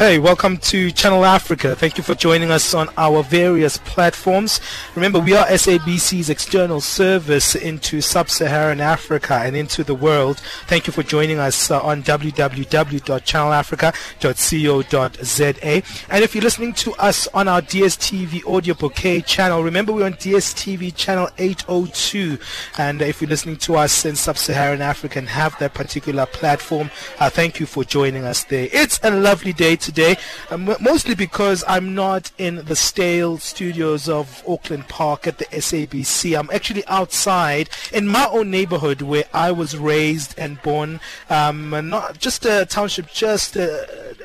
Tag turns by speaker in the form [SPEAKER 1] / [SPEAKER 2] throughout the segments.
[SPEAKER 1] Hey, welcome to Channel Africa. Thank you for joining us on our various platforms. Remember, we are SABC's external service into sub-Saharan Africa and into the world. Thank you for joining us uh, on www.channelafrica.co.za. And if you're listening to us on our DSTV audio bouquet channel, remember we're on DSTV channel 802. And if you're listening to us in sub-Saharan Africa and have that particular platform, uh, thank you for joining us there. It's a lovely day today, um, mostly because I'm not in the stale studios of Auckland Park at the SABC. I'm actually outside in my own neighborhood where I was raised and born. Um, not just a township, just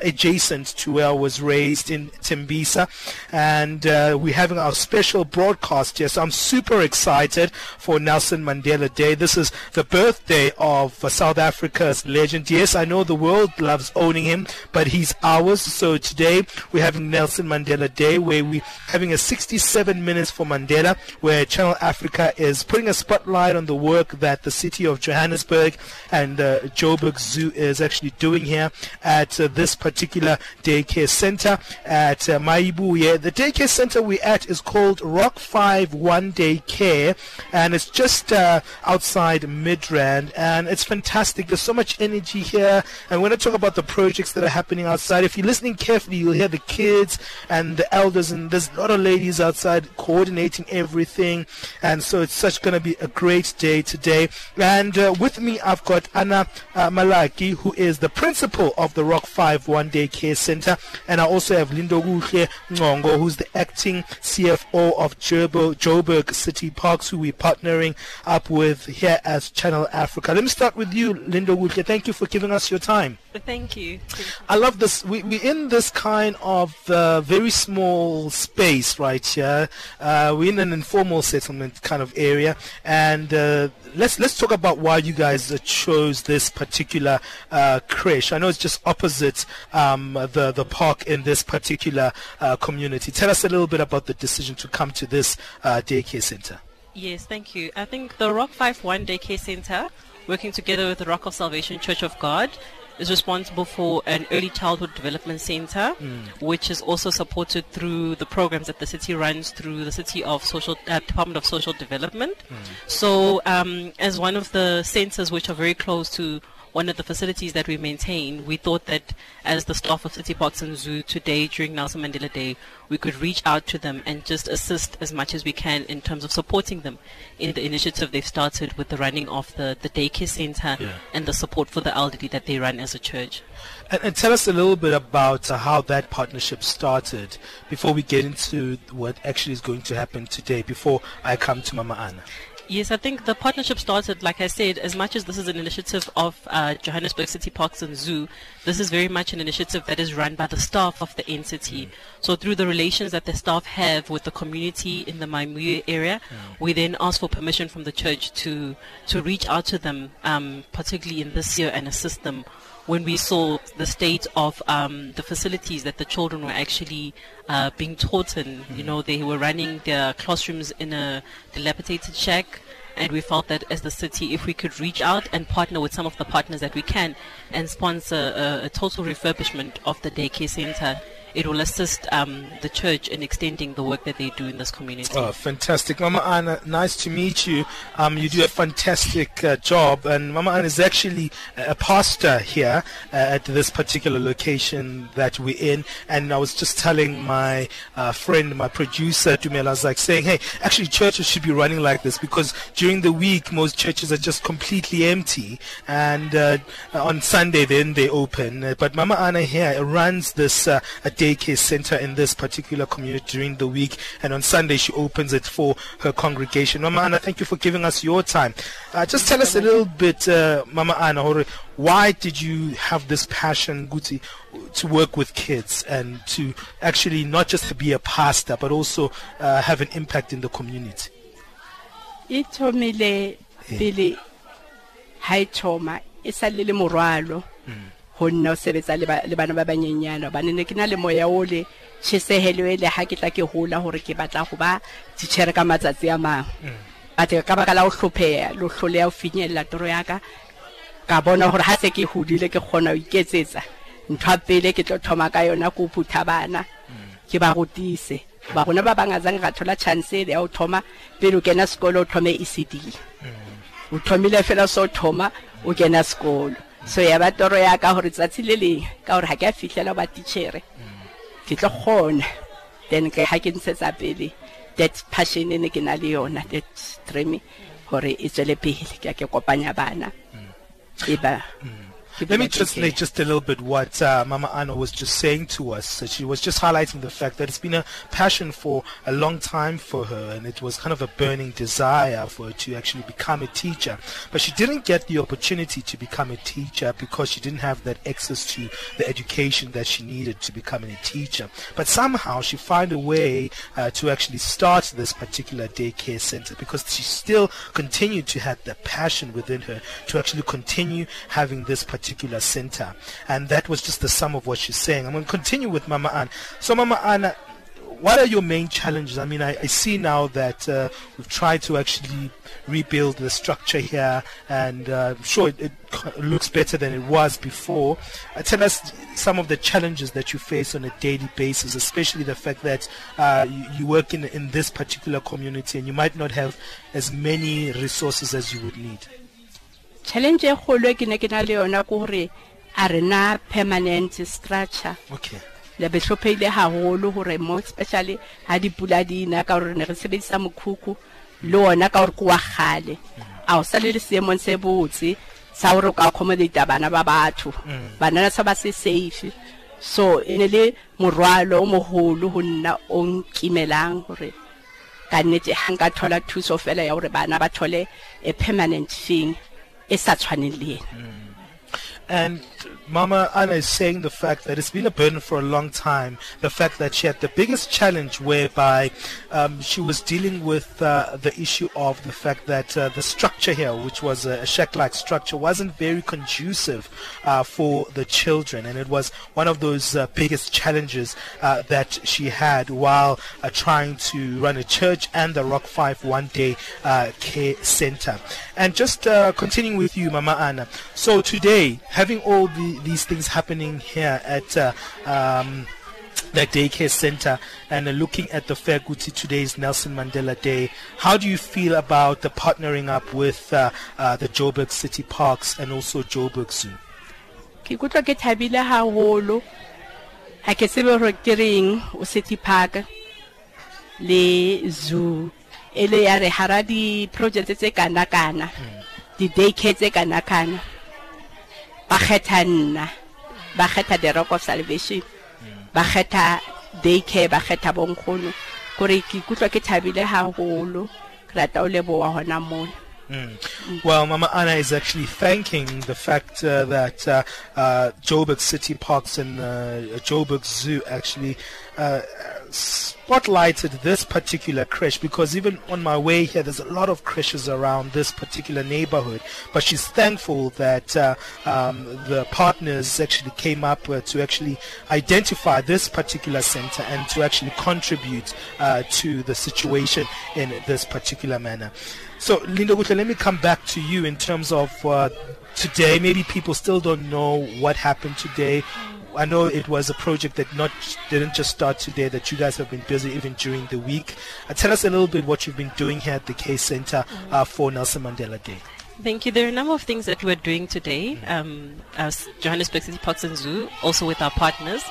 [SPEAKER 1] adjacent to where I was raised in Tembisa. and uh, we're having our special broadcast here. So I'm super excited for Nelson Mandela Day. This is the birthday of South Africa's legend. Yes, I know the world loves owning him, but he's ours. So today we're having Nelson Mandela Day where we're having a 67 minutes for Mandela where Channel Africa is putting a spotlight on the work that the city of Johannesburg and uh, Joburg Zoo is actually doing here at uh, this particular daycare center at uh, Mayibuye. The daycare center we're at is called Rock 5 One Day Care and it's just uh, outside Midrand and it's fantastic. There's so much energy here and we're going to talk about the projects that are happening outside. If you're listening carefully, you'll hear the kids and the elders, and there's a lot of ladies outside coordinating everything. And so it's such going to be a great day today. And uh, with me, I've got Anna uh, Malaki, who is the principal of the Rock 5 One Day Care Center. And I also have Lindo Guhle Ngcongo, who's the acting CFO of Joburg, Joburg City Parks, who we're partnering up with here as Channel Africa. Let me start with you, Lindo Guhle. Thank you for giving us your time.
[SPEAKER 2] Thank you.
[SPEAKER 1] I love this. We, we're in this kind of uh, very small space right here. Uh, we're in an informal settlement kind of area, and uh, let's let's talk about why you guys chose this particular uh, creche. I know it's just opposite um, the the park in this particular uh, community. Tell us a little bit about the decision to come to this daycare center.
[SPEAKER 2] Yes, thank you. I think the Rock Five One Daycare Center, working together with the Rock of Salvation Church of God, is responsible for an early childhood development center, mm. which is also supported through the programs that the city runs through the city of social uh, Department of Social Development. Mm. So, um, as one of the centers which are very close to one of the facilities that we maintain, we thought that as the staff of City Parks and Zoo today during Nelson Mandela Day, we could reach out to them and just assist as much as we can in terms of supporting them in the initiative they've started with the running of the, the daycare center yeah. and the support for the elderly that they run as a church.
[SPEAKER 1] And, and tell us a little bit about uh, how that partnership started before we get into what actually is going to happen today, before I come to Mama Anna.
[SPEAKER 2] Yes, I think the partnership started, like I said, as much as this is an initiative of uh, Johannesburg City Parks and Zoo, this is very much an initiative that is run by the staff of the entity. So through the relations that the staff have with the community in the Mayibuye area, we then ask for permission from the church to, to reach out to them, um, particularly in this year, and assist them when we saw the state of um, the facilities that the children were actually uh, being taught in. You know, they were running their classrooms in a dilapidated shack. And we felt that as the city, if we could reach out and partner with some of the partners that we can and sponsor a, a total refurbishment of the daycare center, it will assist um, the church in extending the work that they do in this community.
[SPEAKER 1] Oh, fantastic. Mama Anna, nice to meet you. Um, you do a fantastic uh, job. And Mama Anna is actually a pastor here uh, at this particular location that we're in. And I was just telling my uh, friend, my producer, Dumela, I was like saying, hey, actually churches should be running like this because during the week, most churches are just completely empty. And uh, on Sunday, then they open. but Mama Anna here runs this uh, day daycare center in this particular community during the week, and on Sunday she opens it for her congregation. Mama Anna, thank you for giving us your time. Uh, just tell us a little bit, uh, Mama Anna, why did you have this passion, Guti, to work with kids and to actually not just to be a pastor, but also uh, have an impact in the community?
[SPEAKER 3] ithomile pele ha e thoma e sa le le morwalo ho nna o sebetsa le bana ba banyenyana. Hobane ne ke na le moya o le tjhesehelo e le ha ke tla ke hola hore ke batla ho ba titjhere ka matsatsi a mang. But ka baka la ho hlopheha le hloleha ho finyella toro ya ka ka bona hore ha se ke hodile ke kgona ho iketsetsa. Ntho ya pele ke tlo thoma ka yona ko phutha bana ke ba rutise. Ba rona ba bangazange ra thola chance ele ya ho thoma pele o kena sekolo o thome ECD o thomile fela so thoma o kena sekolo so ya ba toro ya ka hore tsatsi le leng ka hore ha ke a fihlela ba titjhere. Ke tlo kgona. Then ke ha ke ntshetsa pele that passion e ne ke na le yona that dream hore e tswele pele ke a ke kopanya bana. E ba ke
[SPEAKER 1] Let me translate just a little bit what uh, Mama Anna was just saying to us. That She was just highlighting the fact that it's been a passion for a long time for her, and it was kind of a burning desire for her to actually become a teacher. But she didn't get the opportunity to become a teacher because she didn't have that access to the education that she needed to become a teacher. But somehow she found a way uh, to actually start this particular daycare center because she still continued to have the passion within her to actually continue having this particular center. And that was just the sum of what she's saying. I'm going to continue with Mama Ann. So, Mama Ann, what are your main challenges? I mean, I, I see now that uh, we've tried to actually rebuild the structure here, and uh, I'm sure it, it looks better than it was before. Uh, tell us some of the challenges that you face on a daily basis, especially the fact that uh, you, you work in, in this particular community and you might not have as many resources as you would need.
[SPEAKER 3] Challenge e kgolo ke ne ke na le yona ke gore a re na permanent structure.
[SPEAKER 1] Okay.
[SPEAKER 3] le be tlhopheile haholo gore mo especially ha dipula di na ka hore ne re sebedisa mokhukhu le ona ka gore ke wa kgale. A o sale le le seemong se botse sa gore o ka accommodate bana ba batho. Banana sa ba se safe. So e ne le morwalo o mogolo go nna o nkimelang gore ka nnete ga nka thola thuso fela ya gore bana ba thole a permanent thing e sa tshwaneng le yena
[SPEAKER 1] And Mama Anna is saying the fact that it's been a burden for a long time. The fact that she had the biggest challenge whereby um, she was dealing with uh, the issue of the fact that uh, the structure here, which was a, shack-like structure, wasn't very conducive uh, for the children. And it was one of those uh, biggest challenges uh, that she had while uh, trying to run a church and the Rock 5 One Day Care Center. And just continuing with you, Mama Anna. So today, having all the, these things happening here at uh, um, the daycare center and uh, looking at the Fairguti today's Nelson Mandela Day, how do you feel about the partnering up with uh, uh, the Joburg City Parks and also Joburg Zoo?
[SPEAKER 3] ke ikutlwa ke thabile haholo. Ha ke tsebe hore ke reng o city park le zoo. E le ya re hara di-project tse kana-kana di-daycare tse kana-kana ba kgetha nna. Ba kgetha the rock of salvation. Ba kgetha daycare ba kgetha bonkgono kore ke ikutlwa ke thabile haholo. Ke rata o leboa hona mona
[SPEAKER 1] Well, Mama Anna is actually thanking the fact uh, that uh, uh, Joburg City Parks and uh, Joburg Zoo actually uh, spotlighted this particular creche because even on my way here, there's a lot of creches around this particular neighborhood. But she's thankful that uh, um, the partners actually came up to actually identify this particular center and to actually contribute to the situation in this particular manner. So, Lindo Guhle, let me come back to you in terms of uh, today. Maybe people still don't know what happened today. I know it was a project that not didn't just start today. That you guys have been busy even during the week. Uh, tell us a little bit what you've been doing here at the Case Center uh, for Nelson Mandela Day.
[SPEAKER 2] Thank you. There are a number of things that we're doing today um, as Johannesburg City Parks and Zoo, also with our partners.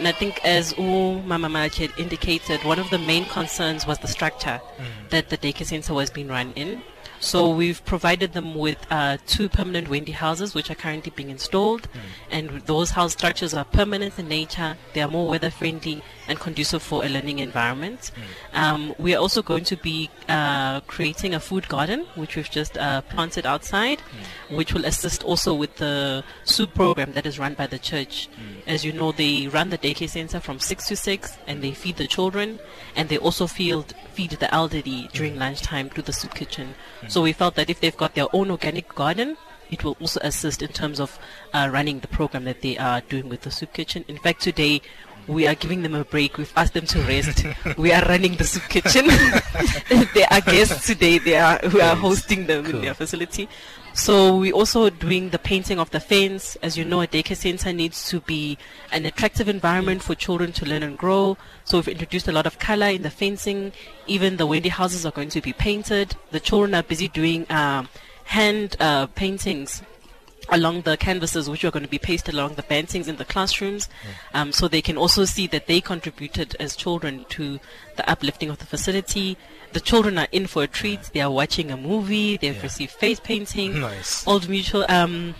[SPEAKER 2] And I think as U Mama Malaki had indicated, one of the main concerns was the structure mm. that the daycare center was being run in. So we've provided them with uh, two permanent Wendy houses, which are currently being installed, and those house structures are permanent in nature. They are more weather friendly and conducive for a learning environment. Um, we are also going to be uh, creating a food garden, which we've just uh, planted outside, which will assist also with the soup program that is run by the church. As you know, they run the daycare center from six to six, and they feed the children, and they also feed feed the elderly during lunchtime through the soup kitchen. So we felt that if they've got their own organic garden, it will also assist in terms of uh, running the program that they are doing with the soup kitchen. In fact, today we are giving them a break. We've asked them to rest. we are running the soup kitchen. they are guests today. They are we are hosting them in their facility. So we're also doing the painting of the fence. As you know, a daycare center needs to be an attractive environment for children to learn and grow. So we've introduced a lot of color in the fencing. Even the Wendy houses are going to be painted. The children are busy doing um hand uh, paintings along the canvases which are going to be pasted along the paintings in the classrooms um, so they can also see that they contributed as children to the uplifting of the facility the children are in for a treat they are watching a movie they've received face painting
[SPEAKER 1] Nice.
[SPEAKER 2] old mutual um,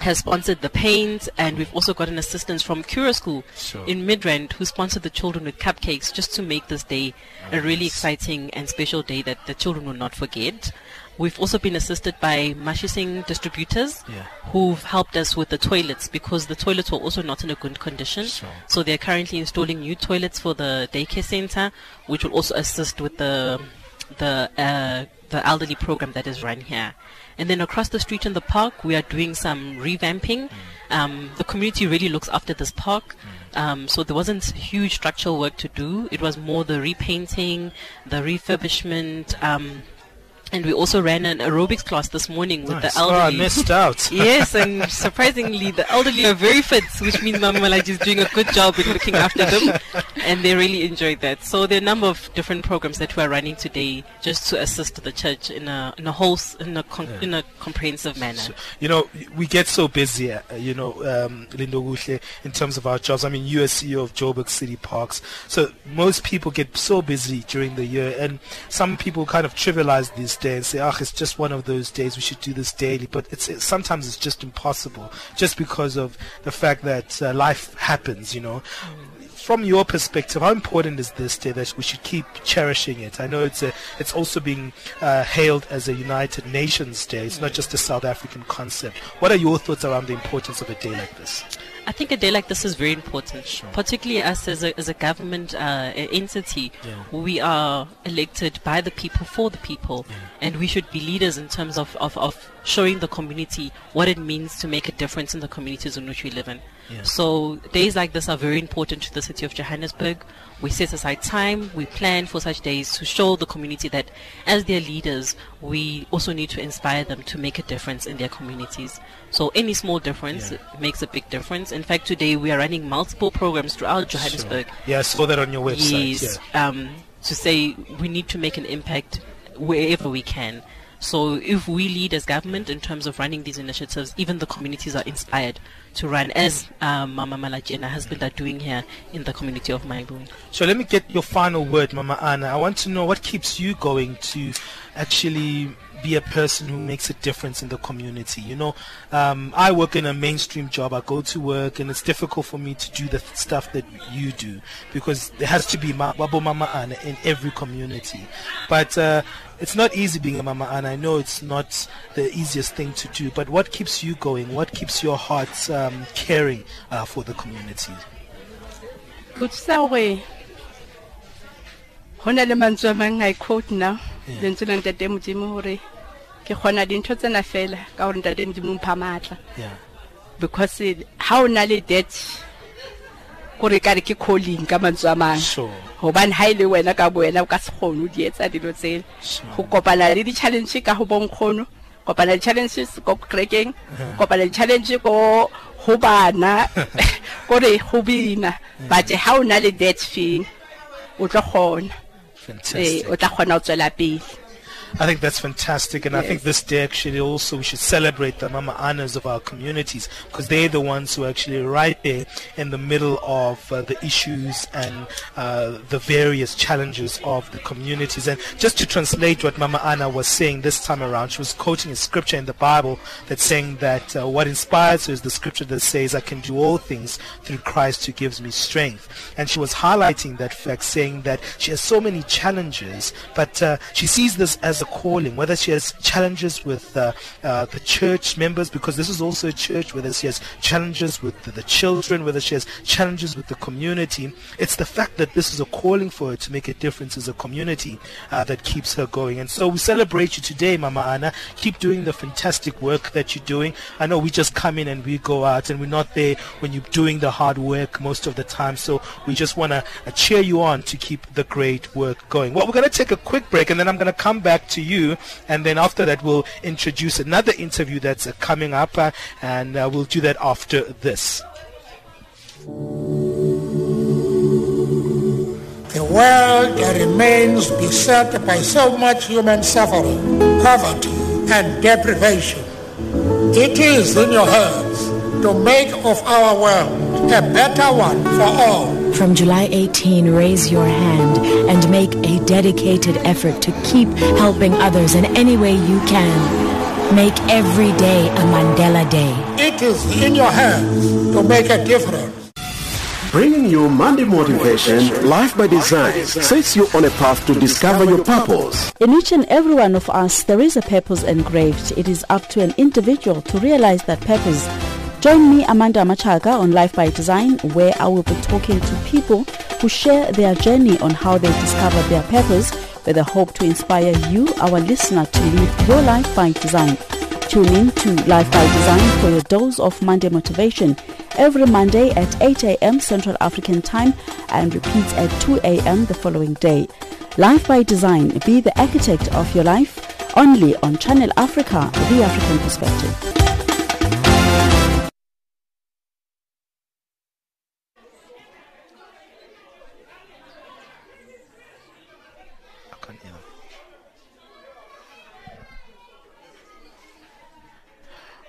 [SPEAKER 2] has sponsored the paint and we've also gotten assistance from Curro School
[SPEAKER 1] Sure.
[SPEAKER 2] in Midrand who sponsored the children with cupcakes just to make this day a really exciting and special day that the children will not forget. We've also been assisted by Mashishing distributors
[SPEAKER 1] Yeah.
[SPEAKER 2] who've helped us with the toilets because the toilets were also not in a good condition.
[SPEAKER 1] Sure.
[SPEAKER 2] So they're currently installing new toilets for the daycare center, which will also assist with the the uh, the elderly program that is run here. And then across the street in the park, we are doing some revamping. Um, the community really looks after this park. Um, so there wasn't huge structural work to do. It was more the repainting, the refurbishment, um, and we also ran an aerobics class this morning with
[SPEAKER 1] Nice.
[SPEAKER 2] the
[SPEAKER 1] Oh, I missed out.
[SPEAKER 2] yes, and surprisingly, the elderly are very fit, which means Mama Malaji is doing a good job in looking after them, and they really enjoyed that. So there are a number of different programs that we are running today, just to assist the church in a in a whole in a con- in a comprehensive manner.
[SPEAKER 1] You know, we get so busy, uh, you know, um, Lindo Guhle, in terms of our jobs. I mean, you as CEO of Joburg City Parks. So most people get so busy during the year, and some people kind of trivialize this day and say, "Ah, it's just one of those days. We should do this daily." But it's it, sometimes it's just impossible, just because of the fact that uh, life happens. You know. From your perspective, how important is this day that we should keep cherishing it? I know it's a, it's also being uh, hailed as a United Nations Day. It's not just a South African concept. What are your thoughts around the importance of a day like this?
[SPEAKER 2] I think a day like this is very important, particularly us as a, as a government uh, entity. We are elected by the people for the people, and we should be leaders in terms of, of, of showing the community what it means to make a difference in the communities in which we live in. So days like this are very important to the city of Johannesburg. We set aside time, we plan for such days to show the community that as their leaders, we also need to inspire them to make a difference in their communities. So any small difference makes a big difference. In fact, today we are running multiple programs throughout Johannesburg.
[SPEAKER 1] Yeah, I saw that on your website.
[SPEAKER 2] Yes,
[SPEAKER 1] Yeah.
[SPEAKER 2] um, to say we need to make an impact wherever we can. So if we lead as government in terms of running these initiatives, even the communities are inspired to run as um, Mama Malachi and her husband are doing here in the community of Mayibuye.
[SPEAKER 1] So let me get your final word, Mama Anna. I want to know what keeps you going to actually be a person who makes a difference in the community. You know, um, I work in a mainstream job. I go to work, and it's difficult for me to do the th- stuff that you do because there has to be Wabo Mama Anna in every community. But uh, it's not easy being a Mama Anna. I know it's not the easiest thing to do. But what keeps you going? What keeps your heart um, caring uh, for the community?
[SPEAKER 3] Go tsa gore go na le mantswe a mangwe a quote now. Lentswe la ntate modimo gore ke kgona dintho tsena fela ka gore ntate modimo mpha maatla because ha o na le debt gore ka re ke calling ka mantswe a mang.
[SPEAKER 1] Sure.
[SPEAKER 3] gobane ha e le wena ka boena o ka se kgone o di etsa dilo tsele go kopana le di-challenge ka go bonkgono kopana le challenges ko kopana le challenge ko go bana kore go bina. But ha o na le debt fee o tlo kgona eh
[SPEAKER 1] Fantastic.
[SPEAKER 3] o tla kgona go tswela pele
[SPEAKER 1] I think that's fantastic, and I think this day actually also we should celebrate the Mama Anas of our communities because they're the ones who are actually right there in the middle of uh, the issues and uh, the various challenges of the communities. And just to translate what Mama Anna was saying this time around, she was quoting a scripture in the Bible that's saying that uh, what inspires her is the scripture that says, "I can do all things through Christ who gives me strength." And she was highlighting that fact, saying that she has so many challenges, but uh, she sees this as a calling. Whether she has challenges with uh, uh, the church members, because this is also a church, whether she has challenges with the, the children, whether she has challenges with the community, it's the fact that this is a calling for her to make a difference as a community uh, that keeps her going. And so we celebrate you today, Mama Ana. Keep doing the fantastic work that you're doing. I know we just come in and we go out, and we're not there when you're doing the hard work most of the time. So we just want to uh, cheer you on to keep the great work going. Well, we're going to take a quick break, and then I'm going to come back to you, and then after that we'll introduce another interview that's uh, coming up, uh, and uh, we'll do that after this.
[SPEAKER 4] The world remains beset by so much human suffering, poverty, and deprivation. It is in your hands to make of our world a better one for all.
[SPEAKER 5] From July 18, raise your hand and make a dedicated effort to keep helping others in any way you can. Make every day a Mandela Day.
[SPEAKER 4] It is in your hands to make a difference.
[SPEAKER 6] Bringing you Monday motivation, Life by Design sets you on a path to discover your purpose.
[SPEAKER 7] In each and every one of us, there is a purpose engraved. It is up to an individual to realize that purpose. Join me, Amanda Machaga, on Life by Design, where I will be talking to people who share their journey on how they discovered their purpose with a hope to inspire you, our listener, to live your life by design. Tune in to Life by Design for your dose of Monday motivation every Monday at 8 a.m. Central African Time and repeats at 2 a.m. the following day. Life by Design, be the architect of your life, only on Channel Africa, the African perspective.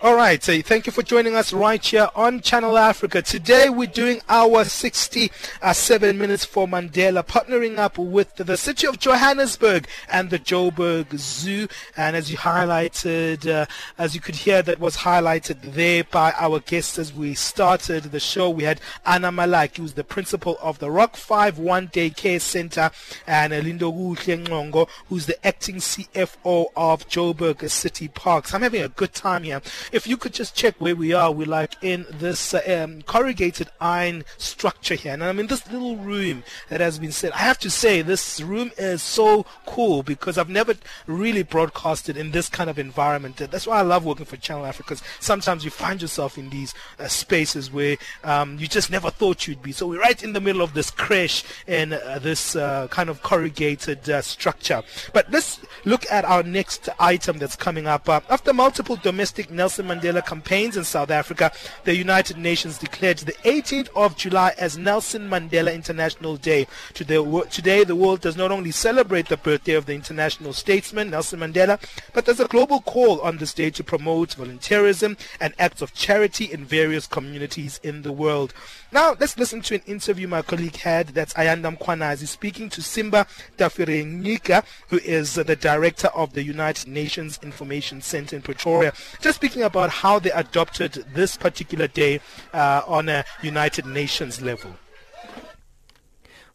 [SPEAKER 1] All right, so thank you for joining us right here on Channel Africa. Today we're doing our 67 minutes for Mandela, partnering up with the city of Johannesburg and the Joburg Zoo. And as you highlighted, uh, as you could hear, that was highlighted there by our guests as we started the show. We had Anna Malaki, who's the principal of the Rock 5 One Day Care Center, and Lindo Ngcongo, who's the acting CFO of Joburg City Parks. I'm having a good time here if you could just check where we are, we're like in this uh, um, corrugated iron structure here. And I'm in this little room that has been set. I have to say, this room is so cool because I've never really broadcasted in this kind of environment. That's why I love working for Channel Africa because sometimes you find yourself in these uh, spaces where um, you just never thought you'd be. So we're right in the middle of this crash in uh, this uh, kind of corrugated uh, structure. But let's look at our next item that's coming up. Uh, after multiple domestic Nelson Nelson Mandela campaigns in South Africa, the United Nations declared the 18th of July as Nelson Mandela International Day. Today, the world does not only celebrate the birthday of the international statesman Nelson Mandela, but there's a global call on this day to promote volunteerism and acts of charity in various communities in the world. Now, let's listen to an interview my colleague had. That's Ayanda Mkwanazi speaking to Simba Tafirenyika, who is the director of the United Nations Information Center in Pretoria, just speaking about how they adopted this particular day uh, on a United Nations level.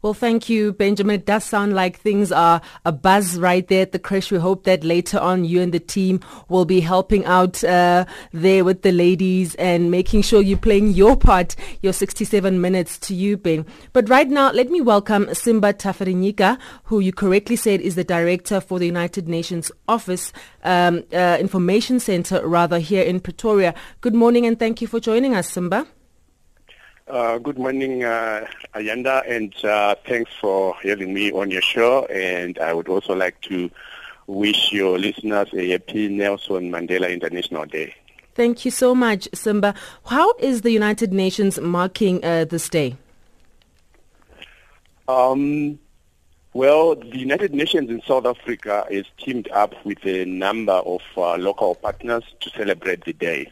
[SPEAKER 8] Well, thank you, Benjamin. It does sound like things are a buzz right there at the crash. We hope that later on you and the team will be helping out uh, there with the ladies and making sure you're playing your part, your 67 minutes to you, Ben. But right now, let me welcome Simba Tafirenyika, who you correctly said is the director for the United Nations Office um, uh, Information Center, rather, here in Pretoria. Good morning and thank you for joining us, Simba.
[SPEAKER 9] Uh, good morning, uh, Ayanda, and uh, thanks for having me on your show. And I would also like to wish your listeners a happy Nelson Mandela International Day.
[SPEAKER 8] Thank you so much, Simba. How is the United Nations marking uh, this day?
[SPEAKER 9] Um, Well, the United Nations in South Africa is teamed up with a number of uh, local partners to celebrate the day.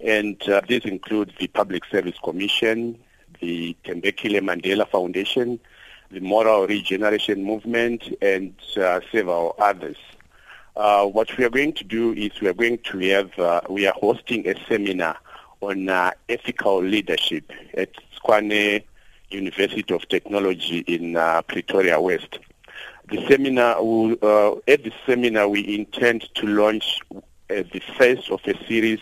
[SPEAKER 9] And uh, these include the Public Service Commission, the Thembekile Mandela Foundation, the Moral Regeneration Movement, and uh, several others. Uh, what we are going to do is we are going to have, uh, we are hosting a seminar on uh, ethical leadership at Tshwane University of Technology in uh, Pretoria West. The seminar, will, uh, at the seminar, we intend to launch the first of a series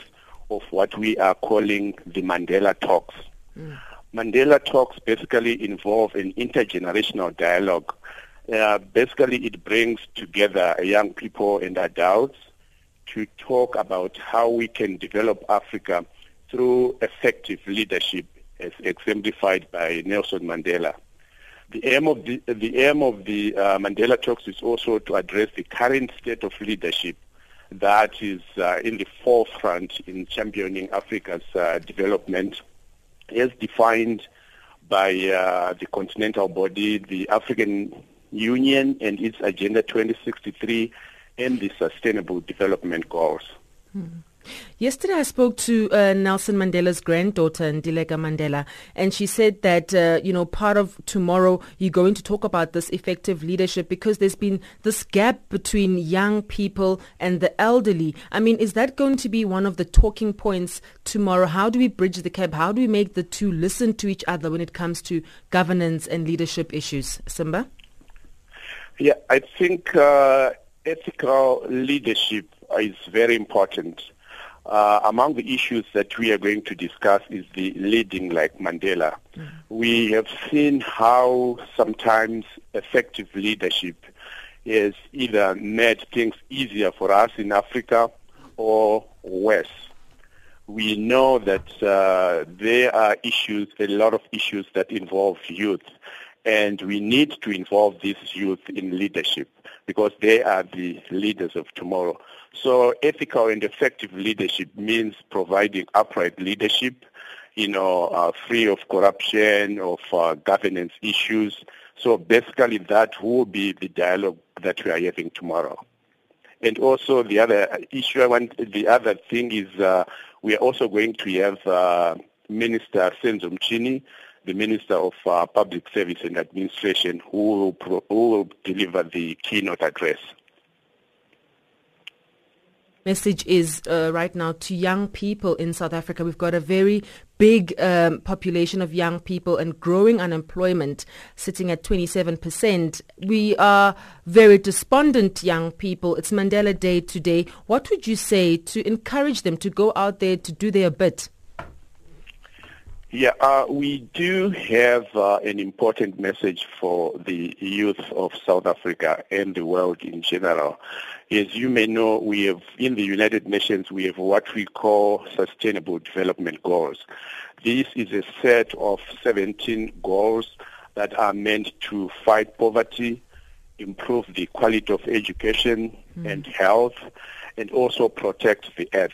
[SPEAKER 9] of what we are calling the Mandela Talks. Mm. Mandela Talks basically involve an intergenerational dialogue. Uh, basically, it brings together young people and adults to talk about how we can develop Africa through effective leadership as exemplified by Nelson Mandela. The aim of the, the aim of the uh, Mandela talks is also to address the current state of leadership that is uh, in the forefront in championing Africa's uh, development as defined by uh, the continental body, the African Union and its Agenda 2063 and the Sustainable Development Goals.
[SPEAKER 8] Hmm. Yesterday, I spoke to uh, Nelson Mandela's granddaughter, Ndileka Mandela, and she said that, uh, you know, part of tomorrow you're going to talk about this effective leadership because there's been this gap between young people and the elderly. I mean, is that going to be one of the talking points tomorrow? How do we bridge the gap? How do we make the two listen to each other when it comes to governance and leadership issues? Simba?
[SPEAKER 9] Yeah, I think uh, ethical leadership is very important uh, among the issues that we are going to discuss is the leading like Mandela. Mm. We have seen how sometimes effective leadership has either made things easier for us in Africa or worse. We know that uh, there are issues, a lot of issues that involve youth, and we need to involve these youth in leadership because they are the leaders of tomorrow. So ethical and effective leadership means providing upright leadership, you know, uh, free of corruption, of uh, governance issues. So basically that will be the dialogue that we are having tomorrow. And also the other issue I want, the other thing is uh, we are also going to have uh, Minister Senzo Mchunu, the Minister of uh, Public Service and Administration, who will, pro- who will deliver the keynote address
[SPEAKER 8] message is uh, right now to young people in South Africa. We've got a very big um, population of young people and growing unemployment sitting at 27%. We are very despondent young people. It's Mandela Day today. What would you say to encourage them to go out there to do their bit?
[SPEAKER 9] Yeah, uh, we do have uh, an important message for the youth of South Africa and the world in general. As you may know, we have, in the United Nations, we have what we call Sustainable Development Goals. This is a set of 17 goals that are meant to fight poverty, improve the quality of education mm. and health, and also protect the earth.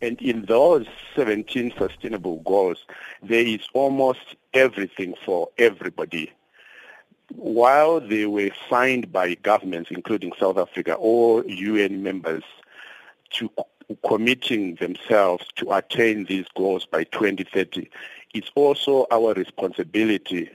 [SPEAKER 9] And in those 17 sustainable goals, there is almost everything for everybody. While they were signed by governments, including South Africa, or UN members, to committing themselves to attain these goals by 2030, it's also our responsibility,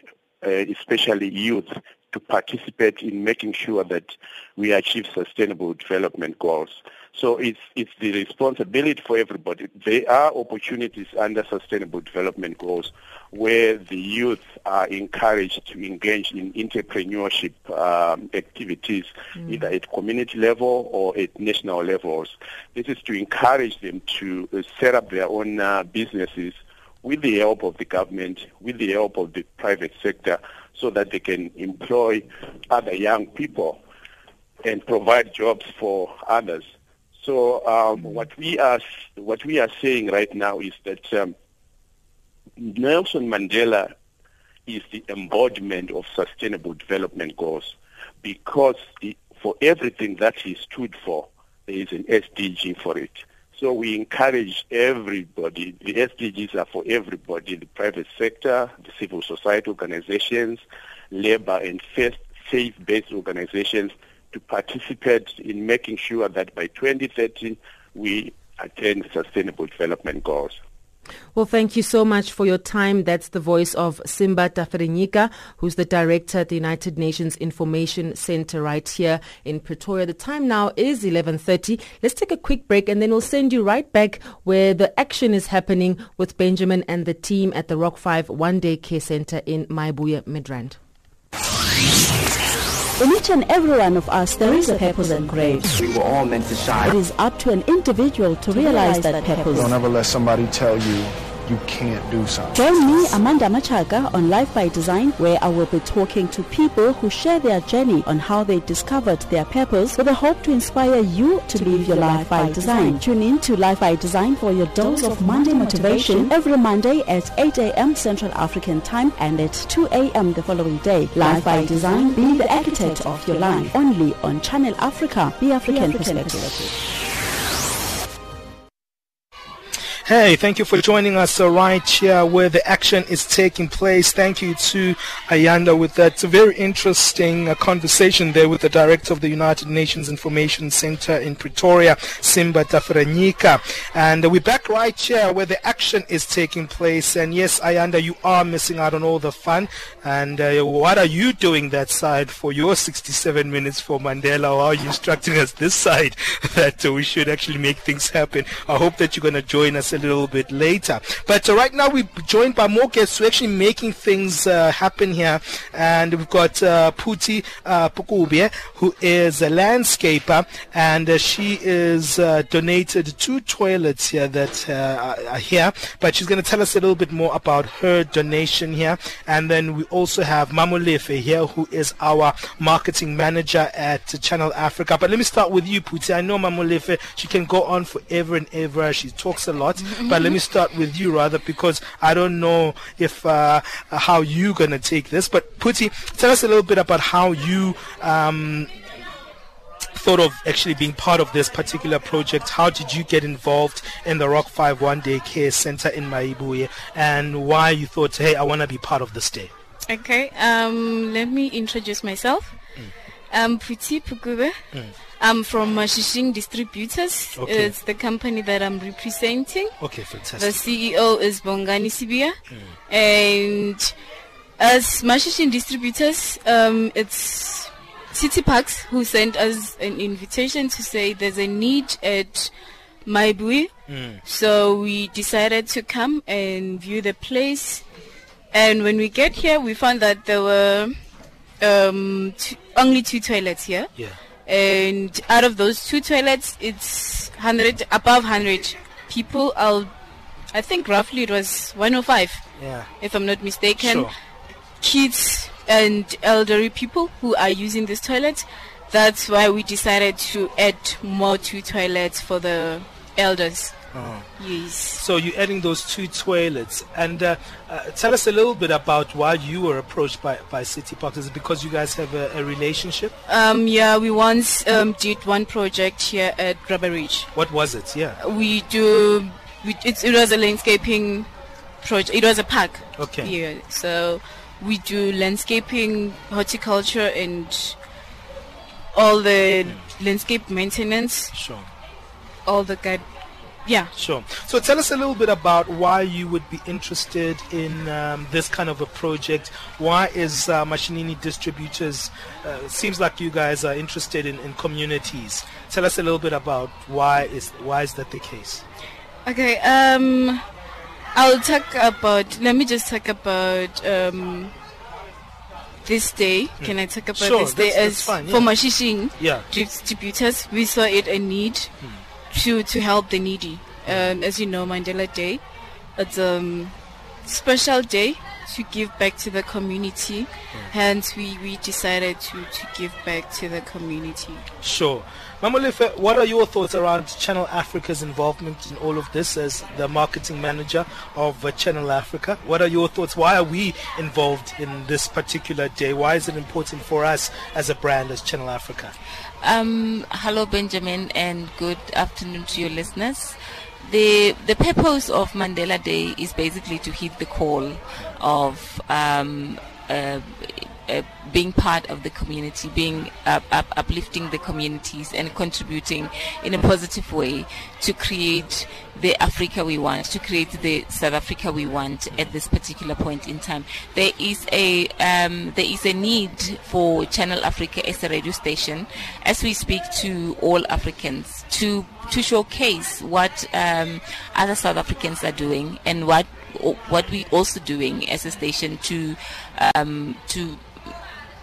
[SPEAKER 9] uh, especially youth, to participate in making sure that we achieve sustainable development goals. So it's, it's the responsibility for everybody. There are opportunities under sustainable development goals where the youth are encouraged to engage in entrepreneurship um, activities, mm. either at community level or at national levels. This is to encourage them to uh, set up their own uh, businesses with the help of the government, with the help of the private sector, so that they can employ other young people and provide jobs for others. So um, what we are what we are saying right now is that um, Nelson Mandela is the embodiment of sustainable development goals because the, for everything that he stood for, there is an SDG for it. So we encourage everybody. The SDGs are for everybody: the private sector, the civil society organizations, labor, and faith-based organizations to participate in making sure that by 2030 we attain the sustainable development goals.
[SPEAKER 8] Well, thank you so much for your time. That's the voice of Simba Tafirenyika, who's the director at the United Nations Information Center right here in Pretoria. The time now is 11:30. Let's take a quick break and then we'll send you right back where the action is happening with Benjamin and the team at the Rock 5 One-Day Care Center in Mayibuye Midrand.
[SPEAKER 7] In each and every one of us, there is a purpose engraved.
[SPEAKER 10] We were all meant to shine.
[SPEAKER 7] It is up to an individual to realize that purpose.
[SPEAKER 11] Don't ever let somebody tell you you can't do something.
[SPEAKER 7] Join me, Amanda Machaga, on Life by Design, where I will be talking to people who share their journey on how they discovered their purpose with the hope to inspire you to, to live your life by design. Tune in to Life by Design for your dose of Monday motivation every Monday at 8 a.m. Central African Time and at 2 a.m. the following day. Life by Design, be the architect of your life. Only on Channel Africa, the African, the African perspective. perspective.
[SPEAKER 1] Hey, thank you for joining us uh, right here where the action is taking place. Thank you to Ayanda with that very interesting uh, conversation there with the director of the United Nations Information Center in Pretoria, Simba Tafirenyika. And uh, we're back right here where the action is taking place. And yes, Ayanda, you are missing out on all the fun. And uh, what are you doing that side for your 67 minutes for Mandela? Or are you instructing us this side that we should actually make things happen? I hope that you're going to join us a little bit later. But uh, right now we're joined by more guests who are actually making things uh, happen here. And we've got uh, Puti uh, Pukubie, who is a landscaper, and uh, she is uh, donated two toilets here that uh, are here. But she's going to tell us a little bit more about her donation here. And then we also have Mamolefe here, who is our marketing manager at Channel Africa. But let me start with you, Puti. I know Mamolefe, she can go on forever and ever. She talks a lot. But let me start with you rather because I don't know if uh, how you're gonna take this. But Puti, tell us a little bit about how you. Um, thought of actually being part of this particular project? How did you get involved in the Rock 5 One Day Care Center in Mayibuye and why you thought, hey, I want to be part of this day?
[SPEAKER 12] Okay, um, let me introduce myself. Mm. I'm Puti Pukube. Mm. I'm from Mashishing Distributors. Okay. It's the company that I'm representing.
[SPEAKER 1] Okay, fantastic.
[SPEAKER 12] The CEO is Bongani Sibia. Mm. And as Mashishing Distributors, um, it's City Parks who sent us an invitation to say there's a need at Mayibuye. Mm. So we decided to come and view the place. And when we get here, we found that there were um, two, only two toilets here.
[SPEAKER 1] Yeah
[SPEAKER 12] and out of those two toilets, it's 100 above 100 people. I'll, I think roughly it was 105,
[SPEAKER 1] yeah.
[SPEAKER 12] if I'm not mistaken.
[SPEAKER 1] Sure.
[SPEAKER 12] Kids and elderly people who are using this toilet. That's why we decided to add more two toilets for the elders.
[SPEAKER 1] Oh.
[SPEAKER 12] Yes.
[SPEAKER 1] So you're adding those two toilets, and uh, uh, tell us a little bit about why you were approached by, by City Parks. Is it because you guys have a, a relationship?
[SPEAKER 12] Um, yeah, we once um, did one project here at Rabie Ridge.
[SPEAKER 1] What was it? Yeah.
[SPEAKER 12] We do. We, it, it was a landscaping project. It was a park.
[SPEAKER 1] Okay.
[SPEAKER 12] Yeah. So we do landscaping, horticulture, and all the landscape maintenance.
[SPEAKER 1] Sure.
[SPEAKER 12] All the guide yeah.
[SPEAKER 1] Sure. So tell us a little bit about why you would be interested in um, this kind of a project. Why is uh, Mashinini Distributors, uh, seems like you guys are interested in, in communities. Tell us a little bit about why is, why is that the case?
[SPEAKER 12] Okay. Um, I'll talk about, let me just talk about um, this day. Mm. Can I talk about
[SPEAKER 1] sure,
[SPEAKER 12] this day
[SPEAKER 1] that's,
[SPEAKER 12] as
[SPEAKER 1] that's fine, yeah.
[SPEAKER 12] for Mashishing
[SPEAKER 1] yeah.
[SPEAKER 12] distributors? We saw it a need. Mm to to help the needy. Um, as you know, Mandela Day, it's a um, special day to give back to the community. Hence, we, we decided to, to give back to the community.
[SPEAKER 1] Sure. Mamolefe, what are your thoughts around Channel Africa's involvement in all of this as the marketing manager of uh, Channel Africa? What are your thoughts? Why are we involved in this particular day? Why is it important for us as a brand, as Channel Africa?
[SPEAKER 13] Um, hello, Benjamin, and good afternoon to your listeners. The the purpose of Mandela Day is basically to hit the call of um, uh, uh, being part of the community, being up, up, uplifting the communities and contributing in a positive way to create the Africa we want, to create the South Africa we want at this particular point in time. There is a um, there is a need for Channel Africa as a radio station, as we speak to all Africans, to to showcase what um, other South Africans are doing and what what we also doing as a station to um, to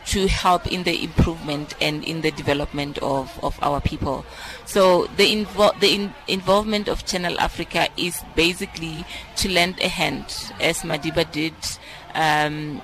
[SPEAKER 13] to help in the improvement and in the development of, of our people. So the invo- the in- involvement of Channel Africa is basically to lend a hand, as Madiba did. Um,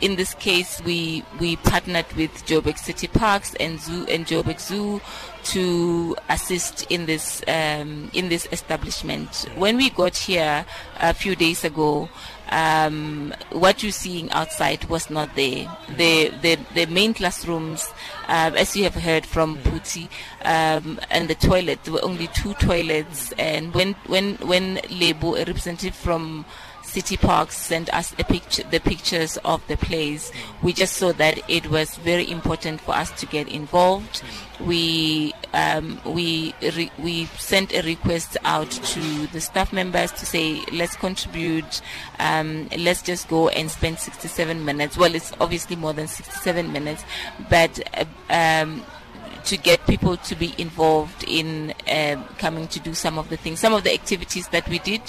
[SPEAKER 13] in this case, we we partnered with Joburg City Parks and Zoo and Joburg Zoo to assist in this um, in this establishment. When we got here a few days ago, um, what you're seeing outside was not there. The the, the main classrooms, uh, as you have heard from Puti, um, and the toilet, there were only two toilets. And when when when Lebo, a representative from City Parks sent us picture, the pictures of the place. We just saw that it was very important for us to get involved. We um, we re- we sent a request out to the staff members to say let's contribute. Um, let's just go and spend 67 minutes. Well, it's obviously more than 67 minutes, but uh, um, to get people to be involved in um, coming to do some of the things, some of the activities that we did.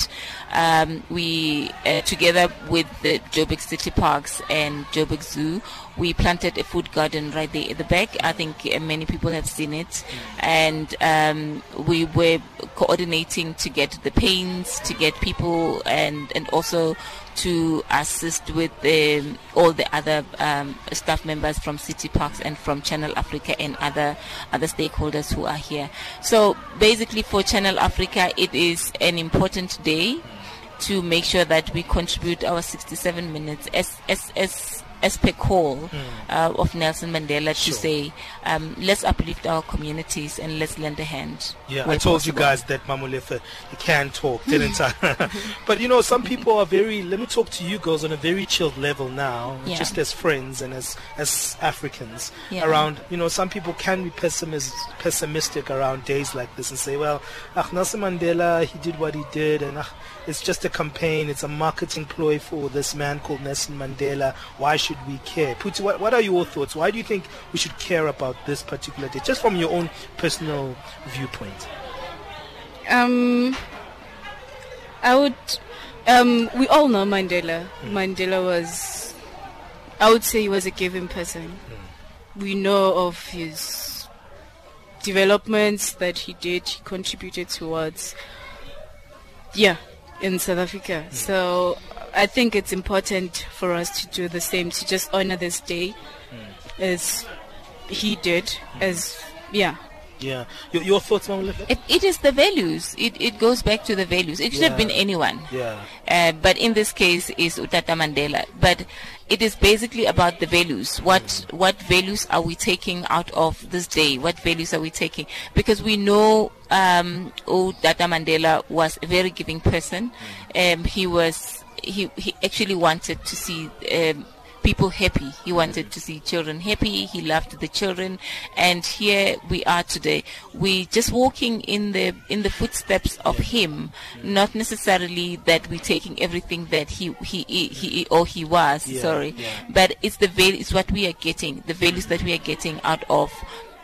[SPEAKER 13] Um, we, uh, together with the Joburg City Parks and Joburg Zoo, we planted a food garden right there at the back. I think uh, many people have seen it, and um, we were coordinating to get the paints, to get people, and and also to assist with the, all the other um, staff members from City Parks and from Channel Africa and other other stakeholders who are here. So basically, for Channel Africa, it is an important day to make sure that we contribute our 67 minutes as as as as per call
[SPEAKER 1] Hmm.
[SPEAKER 13] uh, of Nelson Mandela to say, um, let's uplift our communities and let's lend a hand.
[SPEAKER 1] Yeah, I told you guys that Mamolefe, can talk, didn't I? but you know, some people are very. Let me talk to you girls on a very chilled level now,
[SPEAKER 13] Yeah.
[SPEAKER 1] just as friends and as as Africans.
[SPEAKER 13] Yeah.
[SPEAKER 1] Around, you know, some people can be pessimist, pessimistic around days like this and say, well, ah, Nelson Mandela, he did what he did, and ah, it's just a campaign, it's a marketing ploy for this man called Nelson Mandela. Why should we care? Puti, what, what are your thoughts? Why do you think we should care about this particular day, just from your own personal viewpoint?
[SPEAKER 12] Um, I would. Um, we all know Mandela.
[SPEAKER 1] Hmm.
[SPEAKER 12] Mandela was, I would say, he was a giving person.
[SPEAKER 1] Hmm.
[SPEAKER 12] We know of his developments that he did. He contributed towards, yeah, in South Africa.
[SPEAKER 1] Hmm.
[SPEAKER 12] So I think it's important for us to do the same to just honor this day
[SPEAKER 1] Hmm.
[SPEAKER 12] as he did. As yeah.
[SPEAKER 1] Yeah. Your, your thoughts, Lefa?
[SPEAKER 13] It, it is the values. It, it goes back to the values. It should have been anyone.
[SPEAKER 1] Yeah.
[SPEAKER 13] Uh, but in this case is Utata Mandela. But it is basically about the values. What what values are we taking out of this day? What values are we taking? Because we know um, Utata Mandela was a very giving person. Um, he was he he actually wanted to see. Um, people happy. He wanted to see children happy. He loved the children, and here we are today. We just walking in the in the footsteps of him. Not necessarily that we're taking everything that he he he, or he was. Sorry, but it's the values. It's what we are getting. The values that we are getting out of.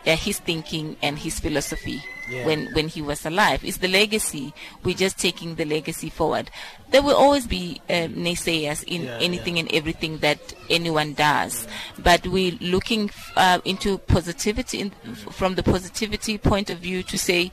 [SPEAKER 13] Uh, his thinking and his philosophy
[SPEAKER 10] Yeah.
[SPEAKER 13] when when he was alive. It's the legacy. We're just taking the legacy forward. There will always be um, naysayers in
[SPEAKER 10] Yeah,
[SPEAKER 13] anything and everything that anyone does, but we're looking uh, into positivity in, from the positivity point of view to say.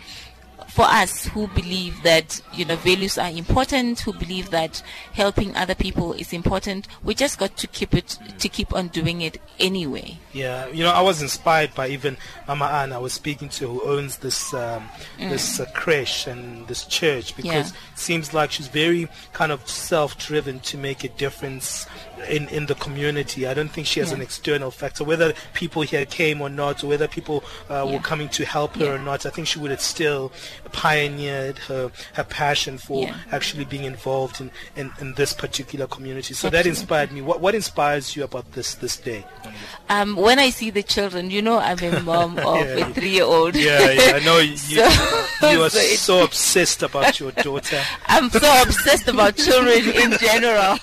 [SPEAKER 13] For us who believe that you know values are important, who believe that helping other people is important, we just got to keep it to keep on doing it anyway.
[SPEAKER 1] Yeah, you know, I was inspired by even Mama Ann I was speaking to, who owns this um,
[SPEAKER 13] Mm.
[SPEAKER 1] this uh, creche and this church, because
[SPEAKER 13] Yeah.
[SPEAKER 1] it seems like she's very kind of self-driven to make a difference in in the community. I don't think she has
[SPEAKER 13] Yeah.
[SPEAKER 1] an external factor, whether people here came or not, or whether people uh, were coming to help her
[SPEAKER 13] Yeah.
[SPEAKER 1] or not. I think she would have still pioneered her her passion for
[SPEAKER 13] Yeah.
[SPEAKER 1] actually being involved in, in, in this particular community. So that inspired me. What what inspires you about this this day?
[SPEAKER 13] Um, when I see the children, you know, I'm a mom of
[SPEAKER 1] Yeah.
[SPEAKER 13] a three-year-old.
[SPEAKER 1] Yeah, yeah, I know you.
[SPEAKER 13] So-
[SPEAKER 1] you are
[SPEAKER 13] so
[SPEAKER 1] so obsessed about your daughter.
[SPEAKER 13] I'm so obsessed about children in general,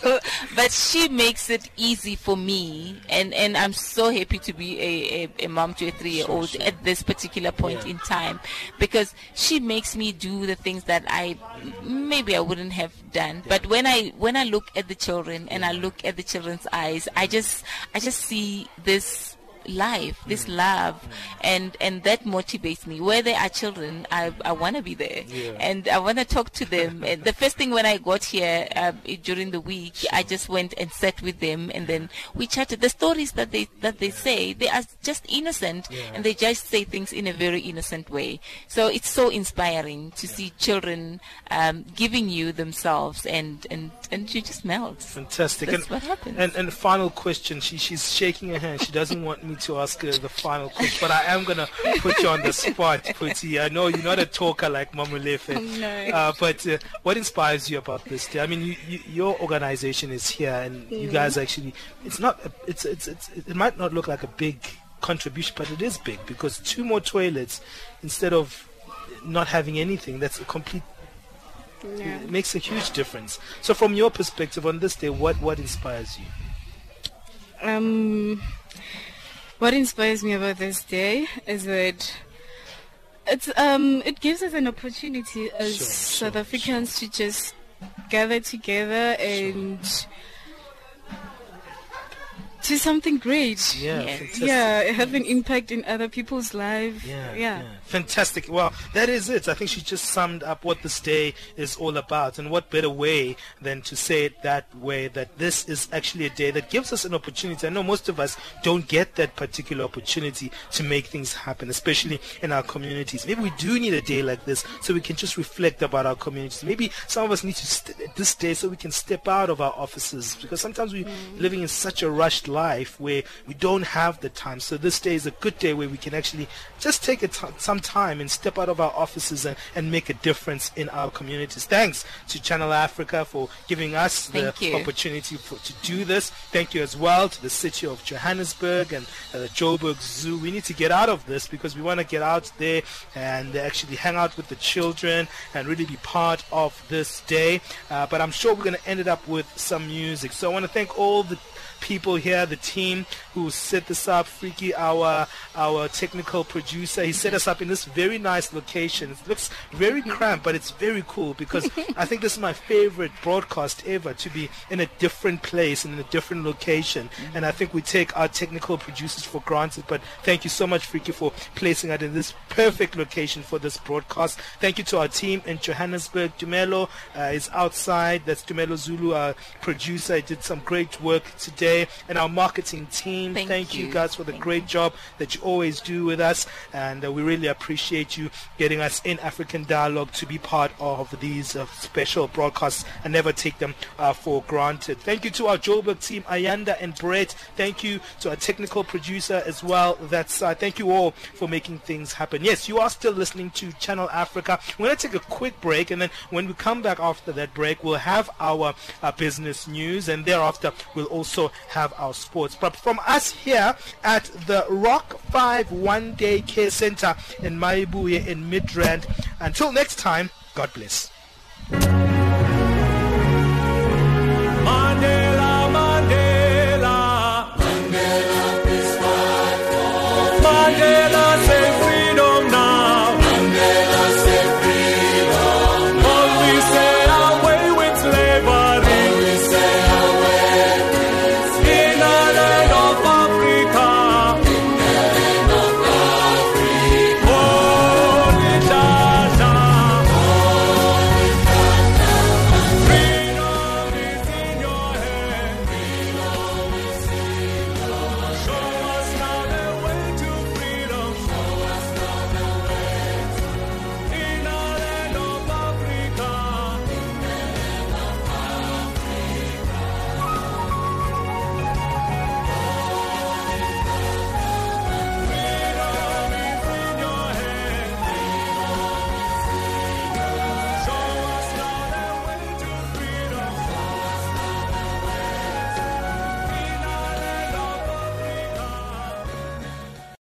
[SPEAKER 13] but she makes it easy for me, and, and I'm so happy to be a, a, a mom to a three-year-old at this particular point in time, because she makes me do the things that I maybe I wouldn't have done. But when I when I look at the children and I look at the children's eyes, I just I just see this life, this love, and and that motivates me. Where there are children, I I want to be there,
[SPEAKER 10] Yeah.
[SPEAKER 13] and I want to talk to them. And the first thing when I got here uh, during the week, I just went and sat with them, and then we chatted. The stories that they that they say, they are just innocent, and they just say things in a very innocent way. So it's so inspiring to see children um, giving you themselves, and and and you just melt.
[SPEAKER 1] Fantastic.
[SPEAKER 13] That's
[SPEAKER 1] and,
[SPEAKER 13] what happens.
[SPEAKER 1] And and final question. She she's shaking her hand. She doesn't want me to ask her the final question, but I am gonna put you on the spot, Puti. I know you're not a talker like Mamolefe.
[SPEAKER 10] No.
[SPEAKER 1] Uh, but uh, what inspires you about this day? I mean, you, you, your organization is here, and you
[SPEAKER 10] Mhm.
[SPEAKER 1] guys actually. It's not. It's it's it's. It might not look like a big contribution, but it is big because two more toilets instead of not having anything. That's a complete
[SPEAKER 12] Yeah.
[SPEAKER 1] it makes a huge difference. So, from your perspective on this day, what what inspires you?
[SPEAKER 12] Um, what inspires me about this day is that it's um it gives us an opportunity as South Africans to just gather together and do something great.
[SPEAKER 1] Yeah,
[SPEAKER 12] yeah, yeah, have an impact in other people's lives.
[SPEAKER 1] Yeah,
[SPEAKER 12] yeah.
[SPEAKER 1] Fantastic. Well, that is it. I think she just summed up what this day is all about. And what better way than to say it that way that this is actually a day that gives us an opportunity. I know most of us don't get that particular opportunity to make things happen, especially in our communities. Maybe we do need a day like this so we can just reflect about our communities. Maybe some of us need to st- this day so we can step out of our offices because sometimes we're mm. living in such a rushed life where we don't have the time. So this day is a good day where we can actually just take t- some time and step out of our offices and, and make a difference in our communities. Thanks to Channel Africa for giving us the
[SPEAKER 13] you.
[SPEAKER 1] opportunity for, to do this. Thank you as well to the city of Johannesburg and uh, the Joburg Zoo. We need to get out of this because we want to get out there and actually hang out with the children and really be part of this day. Uh, but I'm sure we're going to end it up with some music. So I want to thank all the people here, the team who set this up. Freaky, our our technical producer, he set us up in this very nice location. It looks very cramped, but it's very cool because I think this is my favorite broadcast ever to be in a different place and in a different location. And I think we take our technical producers for granted. But thank you so much, Freaky, for placing us in this perfect location for this broadcast. Thank you to our team in Johannesburg. Dumelo uh, is outside. That's Dumelo Zulu, our producer. He did some great work today. And our marketing team.
[SPEAKER 13] Thank
[SPEAKER 1] you.
[SPEAKER 13] you.
[SPEAKER 1] guys for the great job that you always do with us. And uh, we really appreciate you getting us in African Dialogue to be part of these uh, special broadcasts and never take them uh, for granted. Thank you to our Joburg team, Ayanda and Brett. Thank you to our technical producer as well. That's uh, thank you all for making things happen. Yes, you are still listening to Channel Africa. We're going to take a quick break, and then when we come back after that break, we'll have our uh, business news, and thereafter we'll also have our sports. But from us here at the Rock 5 One Day Care Center in Mayibuye in Midrand, until next time, God bless.